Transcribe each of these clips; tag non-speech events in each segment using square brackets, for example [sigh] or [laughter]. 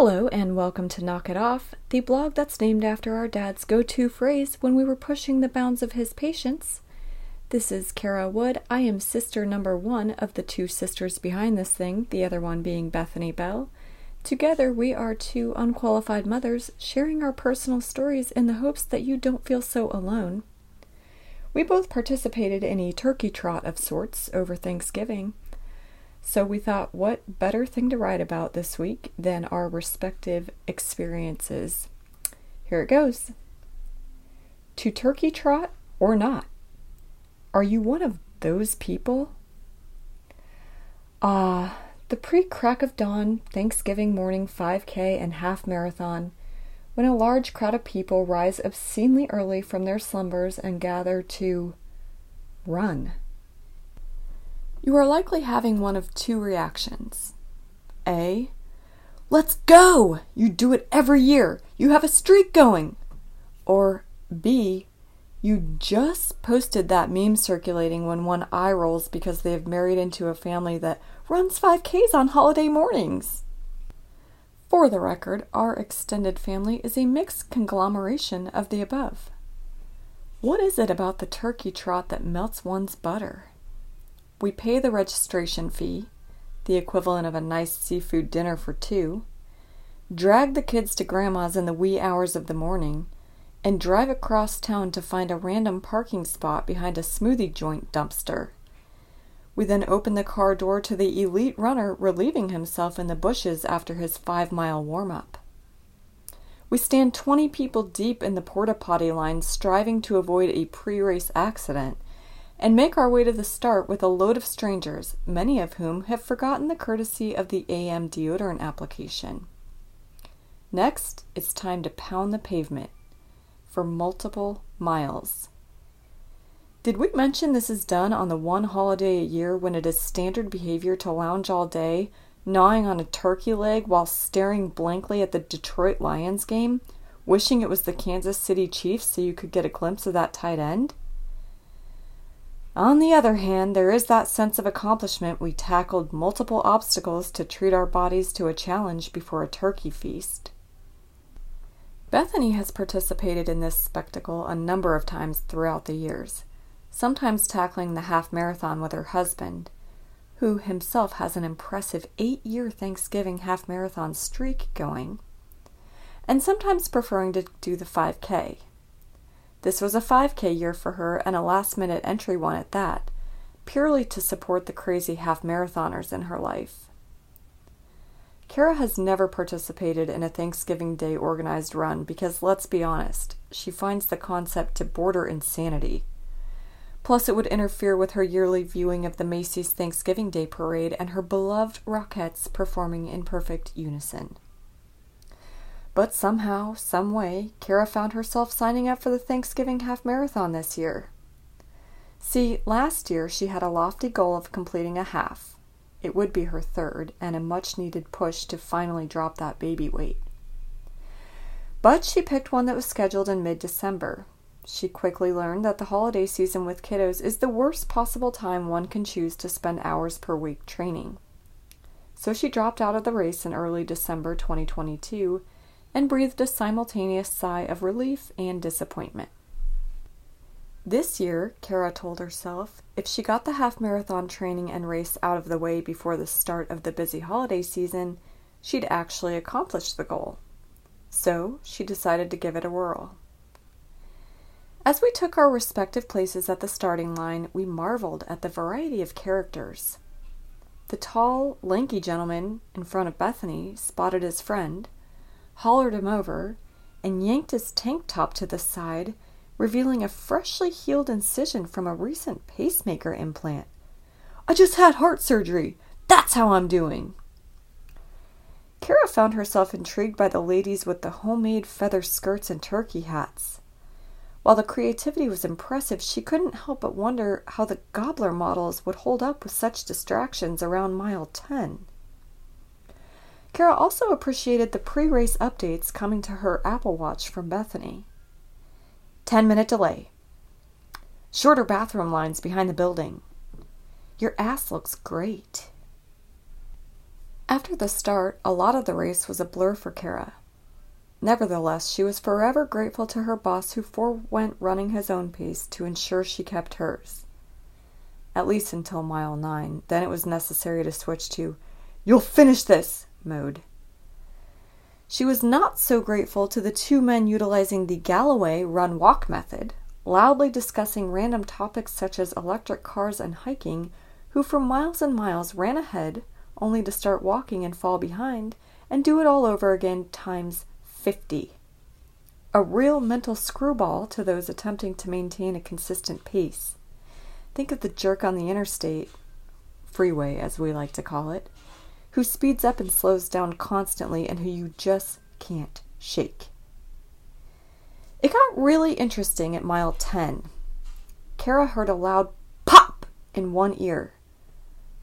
Hello, and welcome to Knock It Off, the blog that's named after our dad's go to phrase when we were pushing the bounds of his patience. This is Kara Wood. I am sister number one of the two sisters behind this thing, the other one being Bethany Bell. Together, we are two unqualified mothers sharing our personal stories in the hopes that you don't feel so alone. We both participated in a turkey trot of sorts over Thanksgiving. So we thought, what better thing to write about this week than our respective experiences? Here it goes. To turkey trot or not? Are you one of those people? Ah, the pre crack of dawn Thanksgiving morning 5K and half marathon, when a large crowd of people rise obscenely early from their slumbers and gather to run. You are likely having one of two reactions. A. Let's go! You do it every year. You have a streak going. Or B. You just posted that meme circulating when one eye rolls because they have married into a family that runs 5Ks on holiday mornings. For the record, our extended family is a mixed conglomeration of the above. What is it about the turkey trot that melts one's butter? We pay the registration fee, the equivalent of a nice seafood dinner for two, drag the kids to grandma's in the wee hours of the morning, and drive across town to find a random parking spot behind a smoothie joint dumpster. We then open the car door to the elite runner relieving himself in the bushes after his five mile warm up. We stand 20 people deep in the porta potty line striving to avoid a pre race accident and make our way to the start with a load of strangers, many of whom have forgotten the courtesy of the AM deodorant application. Next, it's time to pound the pavement for multiple miles. Did we mention this is done on the one holiday a year when it is standard behavior to lounge all day, gnawing on a turkey leg while staring blankly at the Detroit Lions game, wishing it was the Kansas City Chiefs so you could get a glimpse of that tight end? On the other hand, there is that sense of accomplishment we tackled multiple obstacles to treat our bodies to a challenge before a turkey feast. Bethany has participated in this spectacle a number of times throughout the years, sometimes tackling the half marathon with her husband, who himself has an impressive eight year Thanksgiving half marathon streak going, and sometimes preferring to do the 5K. This was a 5K year for her and a last minute entry one at that, purely to support the crazy half marathoners in her life. Kara has never participated in a Thanksgiving Day organized run because, let's be honest, she finds the concept to border insanity. Plus, it would interfere with her yearly viewing of the Macy's Thanksgiving Day Parade and her beloved Rockettes performing in perfect unison. But somehow, some way, Kara found herself signing up for the Thanksgiving half marathon this year. See, last year she had a lofty goal of completing a half. It would be her third, and a much needed push to finally drop that baby weight. But she picked one that was scheduled in mid December. She quickly learned that the holiday season with kiddos is the worst possible time one can choose to spend hours per week training. So she dropped out of the race in early December 2022 and breathed a simultaneous sigh of relief and disappointment. This year, Kara told herself, if she got the half marathon training and race out of the way before the start of the busy holiday season, she'd actually accomplished the goal. So she decided to give it a whirl. As we took our respective places at the starting line, we marveled at the variety of characters. The tall, lanky gentleman in front of Bethany spotted his friend, hollered him over, and yanked his tank top to the side, revealing a freshly healed incision from a recent pacemaker implant. I just had heart surgery. That's how I'm doing. Kara found herself intrigued by the ladies with the homemade feather skirts and turkey hats. While the creativity was impressive, she couldn't help but wonder how the gobbler models would hold up with such distractions around mile 10. Kara also appreciated the pre race updates coming to her Apple Watch from Bethany. 10 minute delay. Shorter bathroom lines behind the building. Your ass looks great. After the start, a lot of the race was a blur for Kara. Nevertheless, she was forever grateful to her boss who forewent running his own pace to ensure she kept hers. At least until mile nine, then it was necessary to switch to You'll finish this mode. She was not so grateful to the two men utilizing the Galloway run walk method, loudly discussing random topics such as electric cars and hiking, who for miles and miles ran ahead only to start walking and fall behind and do it all over again times 50. A real mental screwball to those attempting to maintain a consistent pace. Think of the jerk on the interstate, freeway as we like to call it, who speeds up and slows down constantly and who you just can't shake. It got really interesting at mile 10. Kara heard a loud pop in one ear.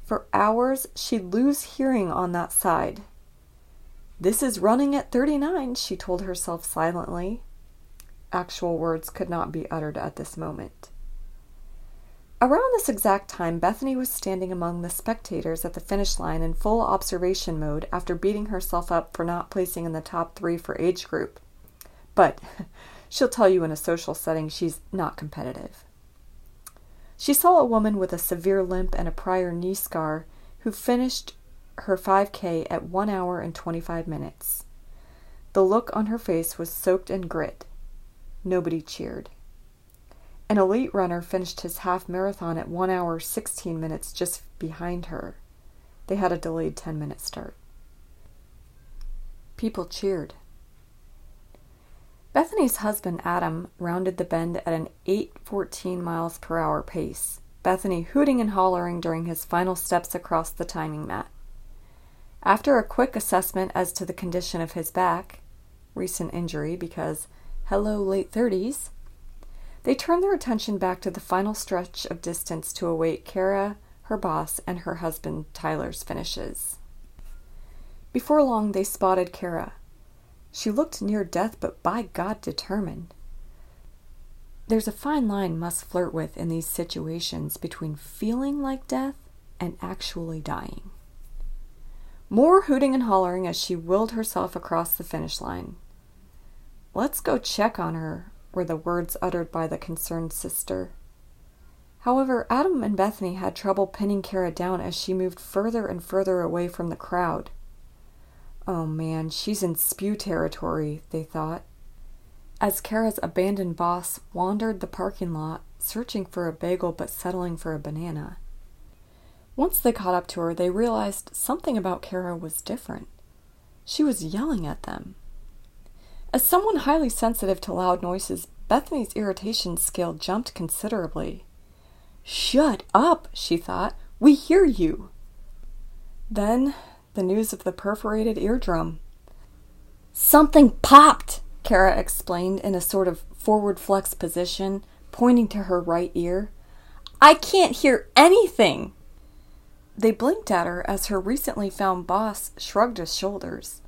For hours, she'd lose hearing on that side. This is running at 39, she told herself silently. Actual words could not be uttered at this moment. Around this exact time, Bethany was standing among the spectators at the finish line in full observation mode after beating herself up for not placing in the top three for age group. But [laughs] she'll tell you in a social setting she's not competitive. She saw a woman with a severe limp and a prior knee scar who finished her 5K at 1 hour and 25 minutes. The look on her face was soaked in grit. Nobody cheered. An elite runner finished his half marathon at 1 hour 16 minutes just behind her. They had a delayed 10 minute start. People cheered. Bethany's husband Adam rounded the bend at an 8:14 miles per hour pace. Bethany hooting and hollering during his final steps across the timing mat. After a quick assessment as to the condition of his back, recent injury because hello late 30s, they turned their attention back to the final stretch of distance to await Kara, her boss, and her husband Tyler's finishes. Before long, they spotted Kara. She looked near death, but by God determined. There's a fine line must flirt with in these situations between feeling like death and actually dying. More hooting and hollering as she willed herself across the finish line. Let's go check on her, were the words uttered by the concerned sister. However, Adam and Bethany had trouble pinning Kara down as she moved further and further away from the crowd. Oh man, she's in spew territory, they thought. As Kara's abandoned boss wandered the parking lot, searching for a bagel but settling for a banana. Once they caught up to her, they realized something about Kara was different. She was yelling at them. As someone highly sensitive to loud noises, Bethany's irritation scale jumped considerably. Shut up, she thought. We hear you. Then the news of the perforated eardrum. Something popped, Kara explained in a sort of forward flex position, pointing to her right ear. I can't hear anything. They blinked at her as her recently found boss shrugged his shoulders.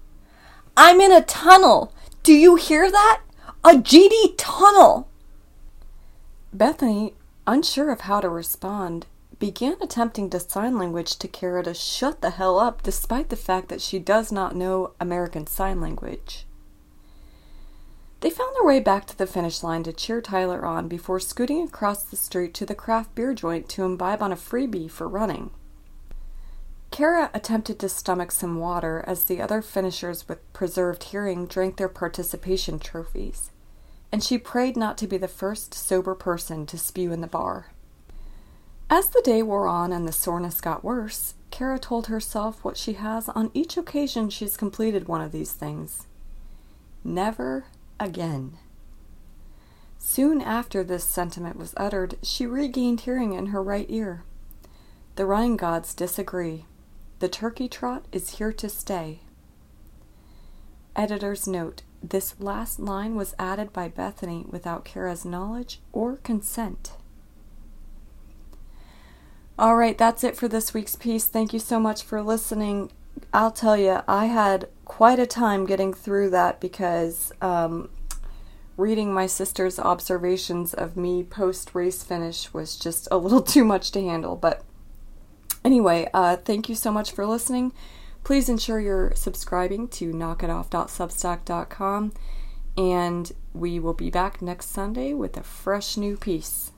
I'm in a tunnel. Do you hear that? A GD tunnel. Bethany, unsure of how to respond, began attempting to sign language to Kara to shut the hell up despite the fact that she does not know American Sign Language. They found their way back to the finish line to cheer Tyler on before scooting across the street to the craft beer joint to imbibe on a freebie for running. Kara attempted to stomach some water as the other finishers with preserved hearing drank their participation trophies, and she prayed not to be the first sober person to spew in the bar. As the day wore on and the soreness got worse, Kara told herself what she has on each occasion she's completed one of these things. Never again. Soon after this sentiment was uttered, she regained hearing in her right ear. The running gods disagree. The turkey trot is here to stay. Editor's note this last line was added by Bethany without Kara's knowledge or consent. All right, that's it for this week's piece. Thank you so much for listening. I'll tell you, I had quite a time getting through that because um, reading my sister's observations of me post race finish was just a little [laughs] too much to handle. But anyway, uh, thank you so much for listening. Please ensure you're subscribing to knockitoff.substack.com, and we will be back next Sunday with a fresh new piece.